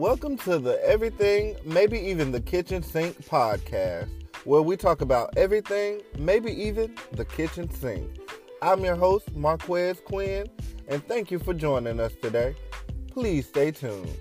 Welcome to the Everything, Maybe Even the Kitchen Sink podcast, where we talk about everything, maybe even the kitchen sink. I'm your host, Marquez Quinn, and thank you for joining us today. Please stay tuned.